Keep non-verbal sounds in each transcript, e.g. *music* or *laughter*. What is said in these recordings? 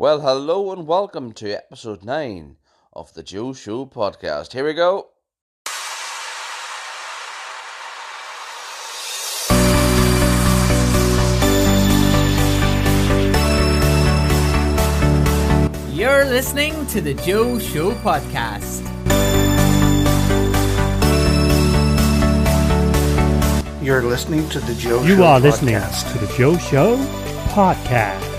Well, hello and welcome to episode 9 of the Joe Show podcast. Here we go. You're listening to the Joe Show podcast. You're listening to the Joe You Show are listening podcast. to the Joe Show podcast.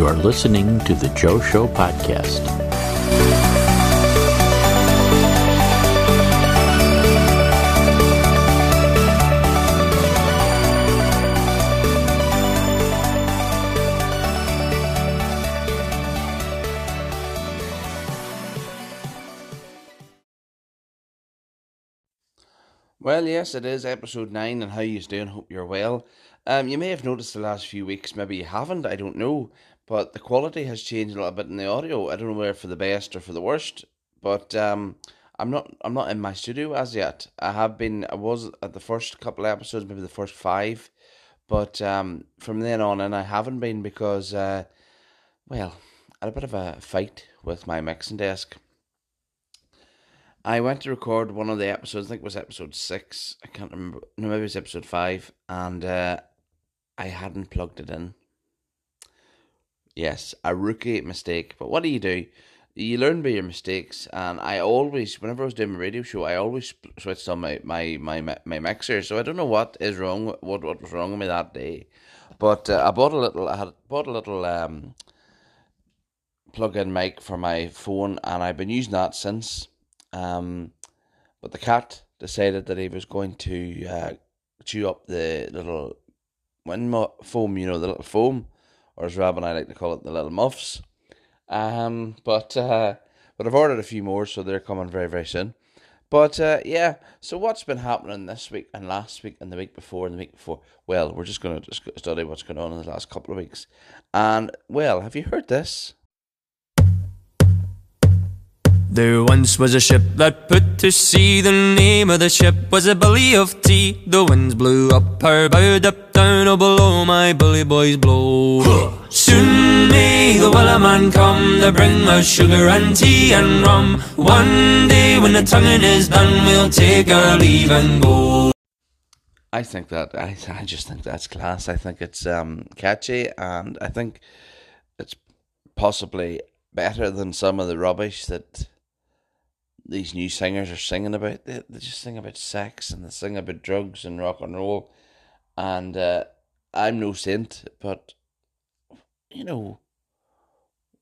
You are listening to the Joe Show podcast. Well, yes, it is episode 9 and how you doing? Hope you're well. Um, you may have noticed the last few weeks, maybe you haven't, I don't know, but the quality has changed a little bit in the audio. I don't know whether for the best or for the worst, but um, I'm not I'm not in my studio as yet. I have been I was at the first couple of episodes, maybe the first 5, but um, from then on and I haven't been because uh, well, I had a bit of a fight with my mixing desk. I went to record one of the episodes. I think it was episode six. I can't remember. No, maybe it was episode five, and uh, I hadn't plugged it in. Yes, a rookie mistake. But what do you do? You learn by your mistakes, and I always, whenever I was doing my radio show, I always switched on my my my my mixer. So I don't know what is wrong. What what was wrong with me that day, but uh, I bought a little. I had bought a little um plug-in mic for my phone, and I've been using that since. Um, but the cat decided that he was going to uh, chew up the little wind foam, you know, the little foam, or as Rob and I like to call it, the little muffs. Um, but uh, but I've ordered a few more, so they're coming very very soon. But uh, yeah, so what's been happening this week and last week and the week before and the week before? Well, we're just going to study what's going on in the last couple of weeks. And well, have you heard this? There once was a ship that put to sea. The name of the ship was a Billy of Tea. The winds blew up her bow, up down, oh below my bully boys blow. Soon may the Wellerman come to bring us sugar and tea and rum. One day when the tonguing is done, we'll take our leave and go. I think that I I just think that's class. I think it's um catchy and I think it's possibly better than some of the rubbish that these new singers are singing about. They, they just sing about sex and they sing about drugs and rock and roll. And uh, I'm no saint, but you know,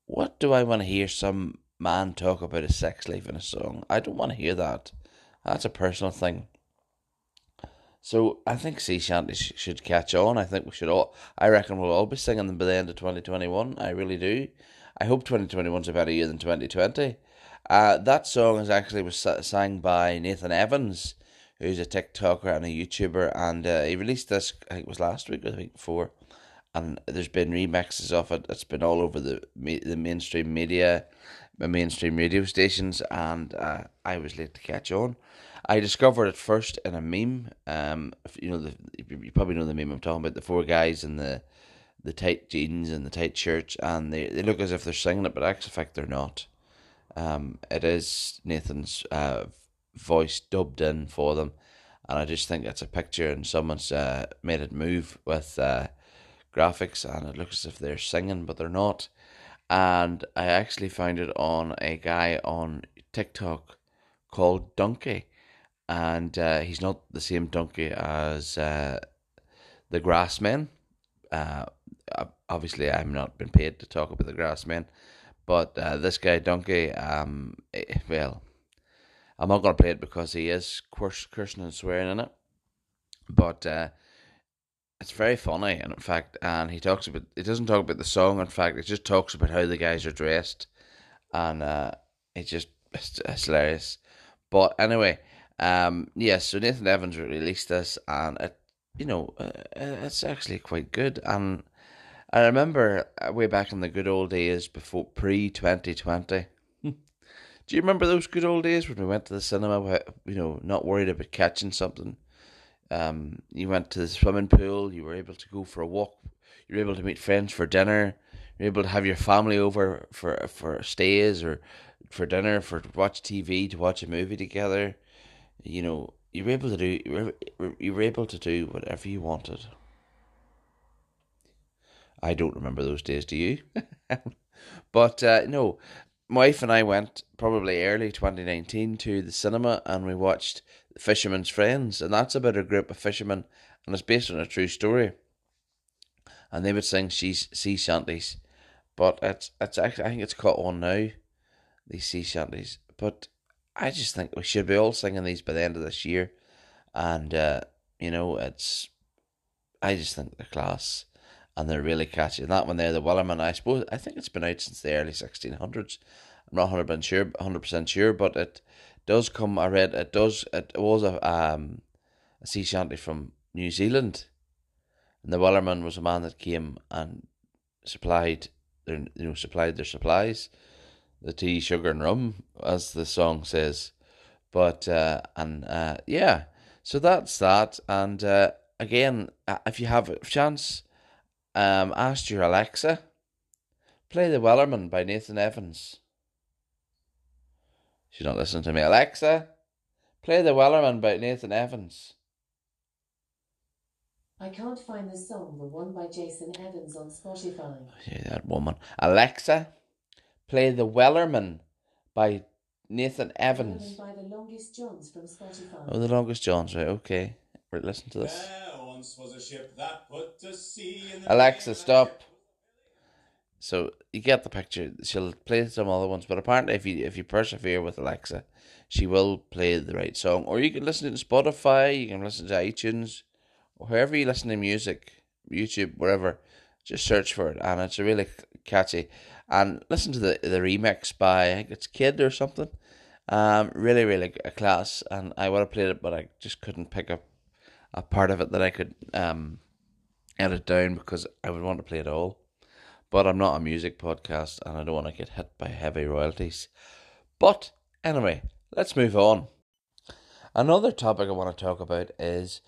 what do I want to hear some man talk about his sex life in a song? I don't want to hear that. That's a personal thing. So I think sea shanties should catch on. I think we should all. I reckon we'll all be singing them by the end of twenty twenty one. I really do. I hope twenty twenty one's a better year than twenty twenty. Uh, that song is actually was sang by Nathan Evans, who's a TikToker and a YouTuber, and uh, he released this. I think it was last week or the week before, and there's been remixes of it. It's been all over the the mainstream media, the mainstream radio stations, and uh, I was late to catch on. I discovered it first in a meme. Um, you know the you probably know the meme I'm talking about. The four guys in the the tight jeans and the tight shirts, and they, they look as if they're singing it, but actually, fact, they're not. Um, it is Nathan's uh, voice dubbed in for them, and I just think it's a picture, and someone's uh, made it move with uh, graphics, and it looks as if they're singing, but they're not. And I actually found it on a guy on TikTok called Donkey, and uh, he's not the same donkey as uh, the Grassmen. Uh, obviously, I'm not been paid to talk about the Grassmen, but uh, this guy Donkey, um, eh, well, I'm not gonna play it because he is cursing and swearing in it, but uh, it's very funny, and in fact, and he talks about. It doesn't talk about the song. In fact, it just talks about how the guys are dressed, and uh, just it's, it's hilarious. But anyway, um, yes. so Nathan Evans released this, and it, you know, uh, it's actually quite good. And I remember uh, way back in the good old days before pre twenty twenty. Do you remember those good old days when we went to the cinema? You know, not worried about catching something. Um, you went to the swimming pool. You were able to go for a walk. You were able to meet friends for dinner. You were able to have your family over for for stays or for dinner for watch TV to watch a movie together. You know, you were able to do. You were, you were able to do whatever you wanted. I don't remember those days. Do you? *laughs* but uh, no, my wife and I went probably early 2019 to the cinema and we watched Fisherman's Friends, and that's about a group of fishermen, and it's based on a true story. And they would sing sea, shanties, but it's it's actually I think it's caught on now, these sea shanties. But I just think we should be all singing these by the end of this year, and uh, you know it's. I just think they're class, and they're really catchy. And that one there, the Wellerman, I suppose I think it's been out since the early sixteen hundreds. I'm not hundred percent sure, hundred percent sure, but it does come. I read it does. It was a um a sea shanty from New Zealand, and the Wellerman was a man that came and supplied their you know supplied their supplies, the tea, sugar, and rum, as the song says. But uh, and uh, yeah, so that's that. And uh, again, uh, if you have a chance, um, ask your Alexa, play the Wellerman by Nathan Evans. She's not listening to me. Alexa, play the Wellerman by Nathan Evans. I can't find the song, the one by Jason Evans on Spotify. Yeah, that woman. Alexa, play the Wellerman by Nathan Evans. By the Longest Johns from Spotify. Oh, the longest Johns, right? Okay. Right, listen to this. There once was a ship that put to sea in the Alexa, stop. So you get the picture. She'll play some other ones, but apparently, if you if you persevere with Alexa, she will play the right song. Or you can listen to Spotify. You can listen to iTunes, or wherever you listen to music, YouTube, wherever. Just search for it, and it's really catchy. And listen to the the remix by I think it's Kid or something. Um, really, really a class. And I would have played it, but I just couldn't pick up a part of it that I could um edit down because I would want to play it all but I'm not a music podcast and I don't want to get hit by heavy royalties. But anyway, let's move on. Another topic I want to talk about is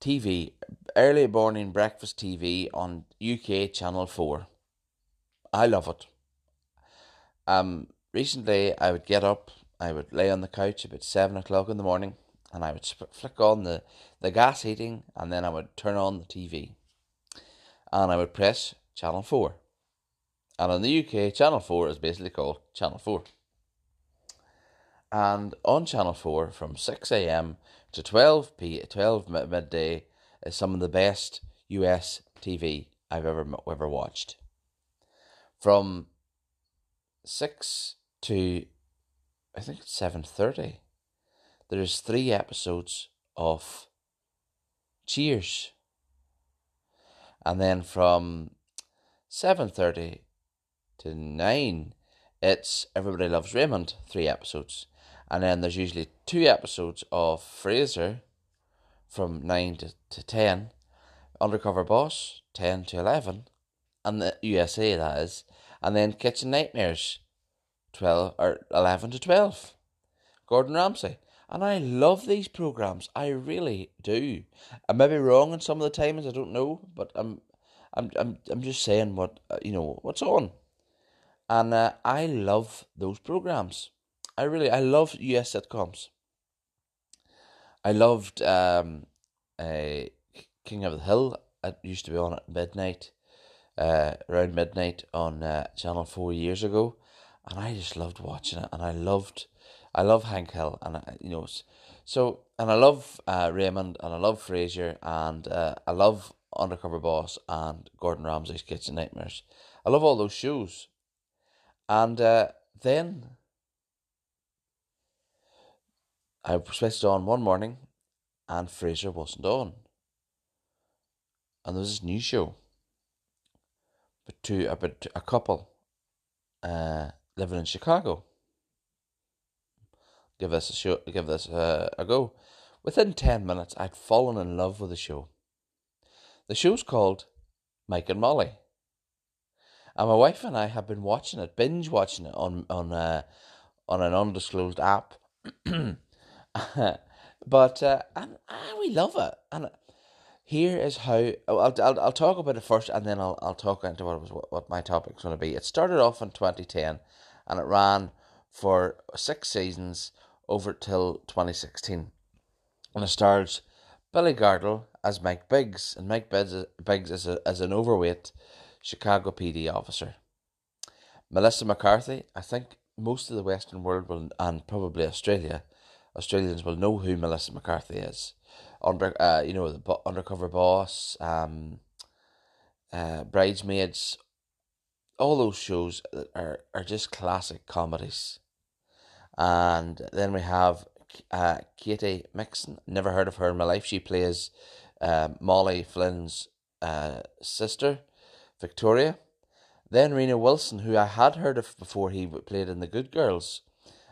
TV, early morning breakfast TV on UK Channel 4. I love it. Um, recently, I would get up, I would lay on the couch about 7 o'clock in the morning, and I would flick on the, the gas heating, and then I would turn on the TV. And I would press Channel 4. And in the UK, Channel 4 is basically called Channel 4. And on Channel 4 from 6 a.m. to 12 p 12 mi- midday is some of the best US TV I've ever ever watched. From 6 to I think it's 7:30 there's 3 episodes of Cheers. And then from 7:30 to 9 it's Everybody Loves Raymond, 3 episodes. And then there's usually 2 episodes of Frasier from 9 to, to 10, Undercover Boss 10 to 11, and the USA that is, and then Kitchen Nightmares 12 or 11 to 12. Gordon Ramsay. And I love these programs. I really do. I may be wrong in some of the timings. I don't know, but I'm, I'm, I'm, I'm just saying what uh, you know what's on. And uh, I love those programs. I really, I love US sitcoms. I loved um, uh, King of the Hill. It used to be on at midnight, uh, around midnight on uh, Channel Four years ago, and I just loved watching it. And I loved, I love Hank Hill, and I, you know, so and I love uh, Raymond, and I love Frasier, and uh, I love Undercover Boss and Gordon Ramsay's Kitchen Nightmares. I love all those shows, and uh, then I switched on one morning, and Frasier wasn't on, and there was this new show. But to about a couple, uh, living in Chicago. Give this a show. Give this uh, a go. Within ten minutes, I'd fallen in love with the show. The show's called Mike and Molly, and my wife and I have been watching it, binge watching it on on uh, on an undisclosed app. *coughs* but uh, and, and we love it. And here is how I'll, I'll, I'll talk about it first, and then I'll I'll talk into what was what my topic's going to be. It started off in twenty ten, and it ran for six seasons over till twenty sixteen, and it stars Billy Gardell as Mike Biggs, and Mike Biggs, is a, as an overweight Chicago PD officer. Melissa McCarthy, I think most of the Western world will, and probably Australia, Australians will know who Melissa McCarthy is. Under, uh, you know, the undercover boss, um, uh, bridesmaids, all those shows are are just classic comedies. And then we have uh, Katy Mixon. Never heard of her in my life. She plays uh, Molly Flynn's uh, sister, Victoria. Then Reno Wilson, who I had heard of before he played in The Good Girls.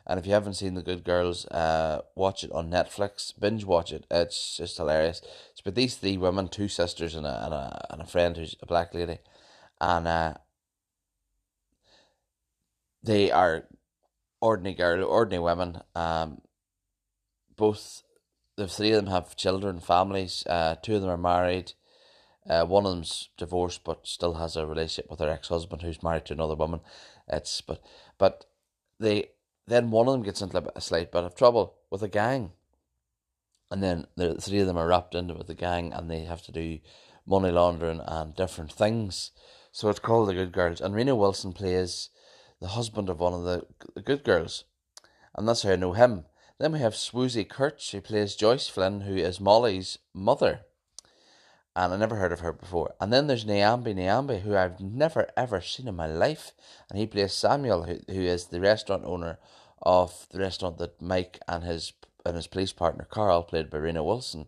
And if you haven't seen The Good Girls, uh, watch it on Netflix. Binge watch it. It's just hilarious. It's about these three women, two sisters and a, and a, and a friend who's a black lady. And uh, they are ordinary girl, ordinary women. Um, both the three of them have children, families. Uh, two of them are married. Uh, one of them's divorced, but still has a relationship with her ex husband, who's married to another woman. It's but but they then one of them gets into a slight bit of trouble with a gang, and then the three of them are wrapped into with the gang, and they have to do money laundering and different things. So it's called the Good Girls, and Reno Wilson plays the husband of one of the, Good Girls, and that's how I know him. Then we have Swoosie Kurtz, who plays Joyce Flynn, who is Molly's mother and I never heard of her before. And then there's Nyambi Nyambi, who I've never ever seen in my life, and he plays Samuel, who, who is the restaurant owner of the restaurant that Mike and his and his police partner Carl, played by Reno Wilson,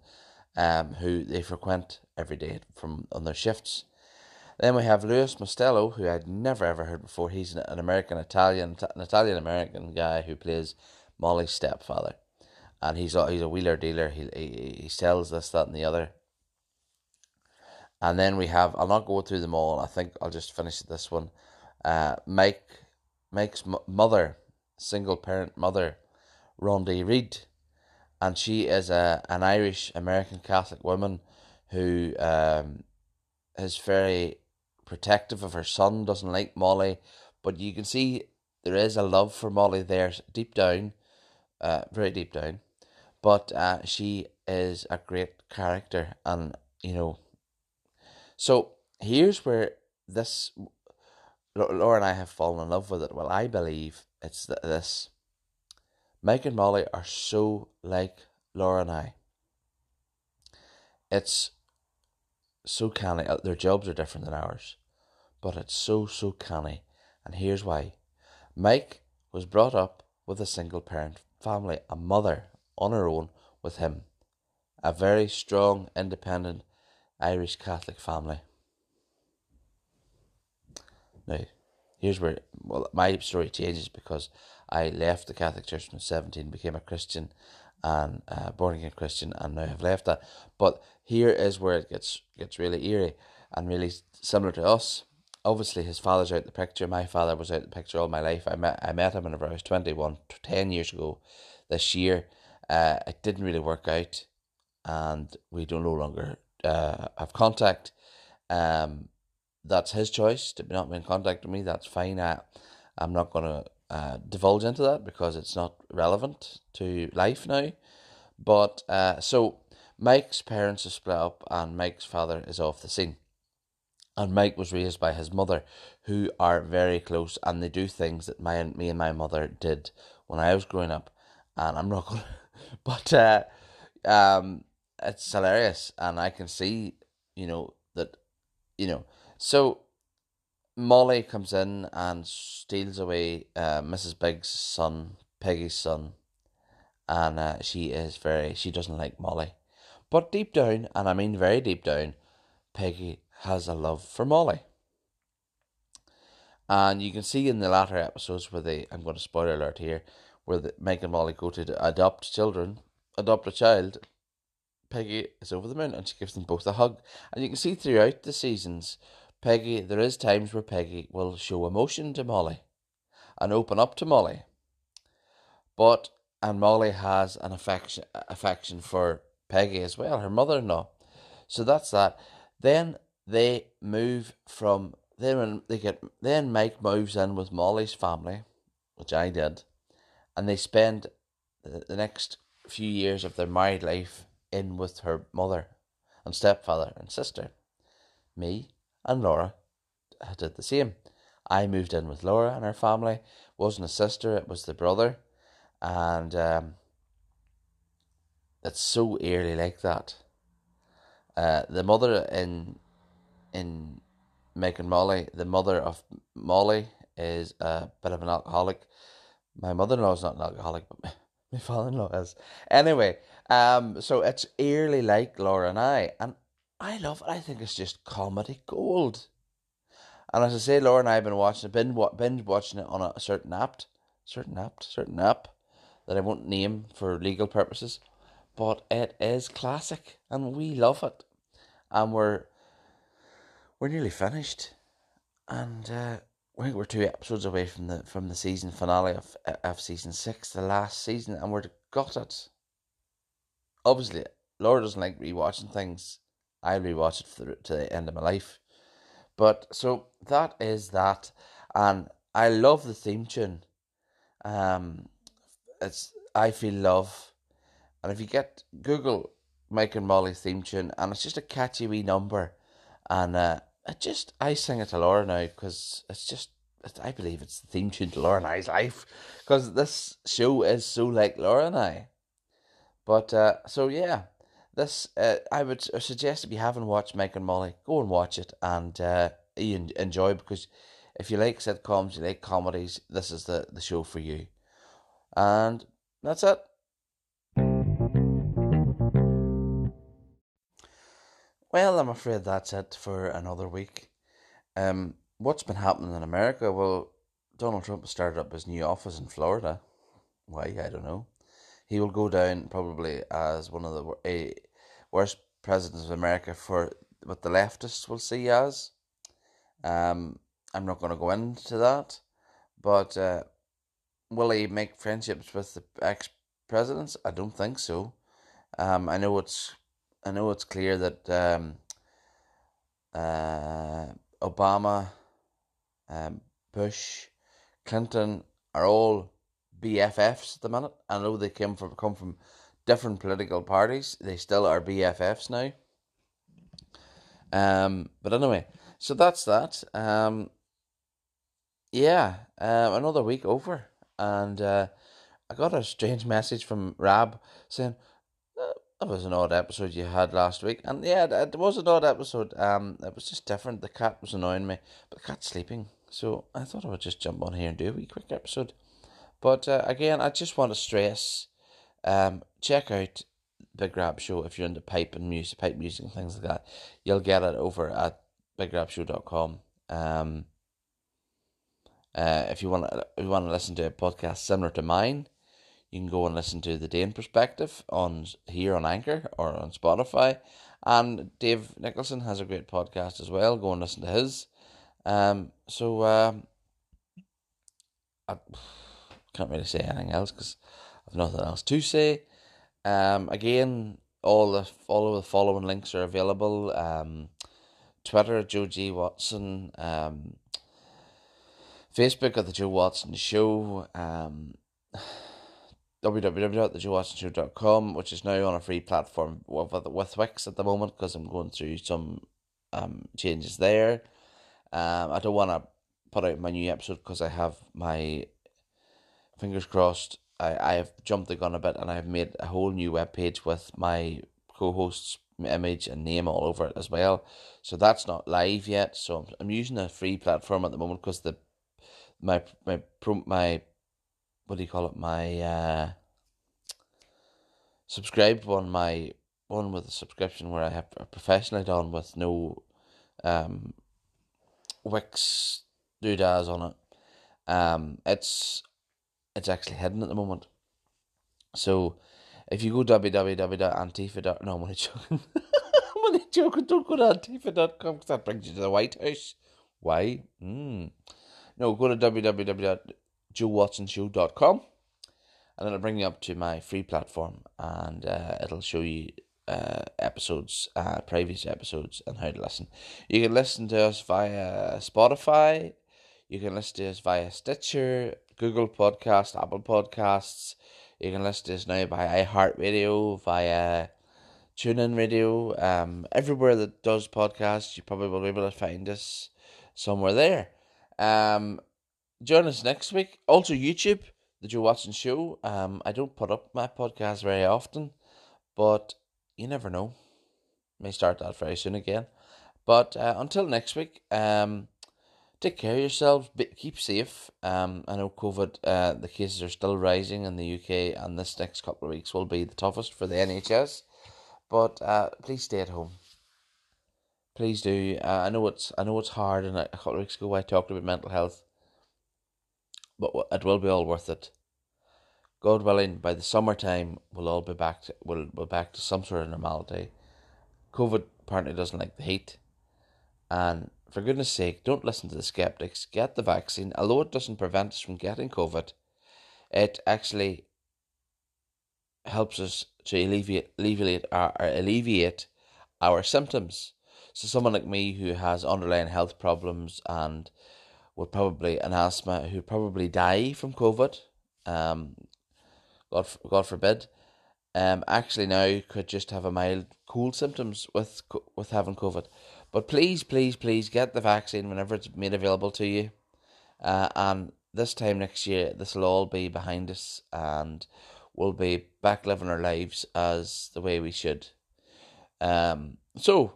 um, who they frequent every day from on their shifts. Then we have Louis Mustillo, who I'd never ever heard before. He's an, an American Italian, an Italian American guy who plays Molly's stepfather, and he's a, he's a wheeler dealer. He, he he sells this, that, and the other and then we have, I'll not go through them all, I think I'll just finish this one. Uh, Mike, Mike's mother, single parent mother, Rondi Reed. And she is a, an Irish American Catholic woman who um, is very protective of her son, doesn't like Molly. But you can see there is a love for Molly there deep down, uh, very deep down. But uh, she is a great character, and you know, so here's where this Laura and I have fallen in love with it. Well, I believe it's this. Mike and Molly are so like Laura and I. It's so canny. Uh, their jobs are different than ours, but it's so so canny. And here's why: Mike was brought up with a single parent family, a mother on her own with him, a very strong, independent Irish Catholic family. Now, here's where well my story changes because I left the Catholic Church when I was seventeen, became a Christian, and uh, born again Christian, and now have left that. But here is where it gets gets really eerie and really similar to us. Obviously, his father's out the picture. My father was out the picture all my life. I met I met him whenever I was 21, 10 years ago. This year, uh, it didn't really work out, and we don't no longer uh, have contact, um, that's his choice to not be in contact with me. That's fine. I, I'm not going to uh, divulge into that because it's not relevant to life now. But uh, so Mike's parents are split up, and Mike's father is off the scene. And Mike was raised by his mother, who are very close, and they do things that my me and my mother did when I was growing up. And I'm not going, *laughs* but uh, um, it's hilarious, and I can see, you know, that, you know, so Molly comes in and steals away uh, Mrs. Biggs' son, Peggy's son, and uh, she is very, she doesn't like Molly, but deep down, and I mean very deep down, Peggy has a love for Molly. And you can see in the latter episodes where they, I'm going to spoiler alert here, where the, Mike and Molly go to adopt children, adopt a child, Peggy is over the moon and she gives them both a hug. And you can see throughout the seasons, Peggy, there is times where Peggy will show emotion to Molly and open up to Molly. But and Molly has an affection affection for Peggy as well, her mother-in-law. So that's that. Then they move from then they get then Mike moves in with Molly's family, which I did, and they spend the, the next few years of their married life in with her mother and stepfather and sister. Me and Laura did the same. I moved in with Laura and her family. It wasn't a sister; it was the brother, and um, it's so eerily like that. Uh, the mother in in and Molly, the mother of Molly is a bit of an alcoholic. My mother-in-law is not an alcoholic, but my father-in-law is. Anyway, um, so it's eerily like Laura and I, and I love it. I think it's just comedy gold. And as I say, Laura and I have been watching it, binge, binge watching it on a certain app, certain app, certain app that I won't name for legal purposes, but it is classic, and we love it, and we're we're nearly finished, and uh, I think we're two episodes away from the from the season finale of of season six, the last season, and we're got it. Obviously, Laura doesn't like rewatching things. I rewatch it for to the end of my life, but so that is that, and I love the theme tune. Um, it's I feel love, and if you get Google Mike and Molly theme tune, and it's just a catchy wee number, and uh, I just I sing it to Laura now because it's just I believe it's the theme tune to Laura and I's life. Because this show is so like Laura and I. But uh, so yeah, this uh, I would suggest if you haven't watched Mike and Molly, go and watch it and uh, you enjoy because if you like sitcoms, you like comedies, this is the the show for you. And that's it. Well, I'm afraid that's it for another week. Um, what's been happening in America? Well, Donald Trump has started up his new office in Florida. Why? I don't know. He will go down probably as one of the a, worst presidents of America for what the leftists will see as. Um, I'm not going to go into that, but uh, will he make friendships with the ex presidents? I don't think so. Um, I know it's I know it's clear that um, uh, Obama, um, Bush, Clinton are all BFFs at the minute. I know they came from come from different political parties. They still are BFFs now. Um, but anyway, so that's that. Um, yeah, um, another week over, and uh, I got a strange message from Rab saying, that was an odd episode you had last week, and yeah, it was an odd episode. Um, it was just different. The cat was annoying me, but the cat's sleeping, so I thought I would just jump on here and do a wee quick episode. But uh, again, I just want to stress, um, check out Big Rab Show if you're into pipe and music, pipe music and things like that. You'll get it over at bigrabshow.com. Um, uh, if you want to, you want to listen to a podcast similar to mine, you can go and listen to the Dane perspective on here on Anchor or on Spotify. And Dave Nicholson has a great podcast as well. Go and listen to his. Um, so um, I *sighs* can't really say anything else because I've nothing else to say. Um, again, all the all of the following links are available. Um, Twitter, Joe G Watson. Um, Facebook at the Joe Watson Show. Um, www.thejoewatsonshow.com, which is now on a free platform with, with Wix at the moment because I'm going through some um, changes there. Um, I don't want to put out my new episode because I have my fingers crossed. I, I have jumped the gun a bit and I've made a whole new web page with my co-host's image and name all over it as well. So that's not live yet. So I'm, using a free platform at the moment because the my my my what do you call it? My uh, subscribed one, my one with a subscription where I have professionally done with no um Wix doodads on it. Um, it's it's actually hidden at the moment. So if you go www.antifa. No, I'm only joking. *laughs* I'm only joking. Don't go to antifa.com because that brings you to the White House. Why? Mm. No, go to www joewatsonshow.com and it'll bring you up to my free platform, and uh, it'll show you uh, episodes, uh, previous episodes, and how to listen. You can listen to us via Spotify. You can listen to us via Stitcher, Google Podcast, Apple Podcasts. You can listen to us now by iHeartRadio, via TuneIn Radio. Um, everywhere that does podcasts, you probably will be able to find us somewhere there. Um, join us next week. Also, YouTube, the Joe Watson Show. Um, I don't put up my podcast very often, but you never know. May start that very soon again. But uh, until next week, um, take care of yourselves. Be, keep safe. Um, I know COVID, uh, the cases are still rising in the UK, and this next couple of weeks will be the toughest for the NHS. But uh, please stay at home. Please do. Uh, I know it's I know it's hard, and a couple of weeks ago I talked about mental health, but it will be all worth it. God willing, by the summertime, we'll all be back. To, we'll be back to some sort of normality. COVID apparently doesn't like the heat, and for goodness sake, don't listen to the skeptics. Get the vaccine. Although it doesn't prevent us from getting COVID, it actually helps us to alleviate alleviate our, alleviate our symptoms. So someone like me who has underlying health problems and would probably an asthma who probably die from COVID, um, God God forbid, um, actually now could just have a mild cold symptoms with with having COVID. But please, please, please get the vaccine whenever it's made available to you. Uh, and this time next year, this will all be behind us, and we'll be back living our lives as the way we should. Um, so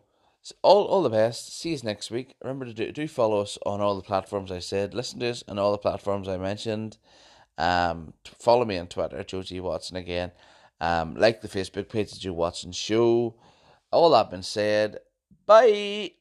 all all the best. See you next week. Remember to do do follow us on all the platforms I said. Listen to us on all the platforms I mentioned. Um, follow me on Twitter, G Watson again. Um, like the Facebook page, Joe Watson Show. All that been said. Bye.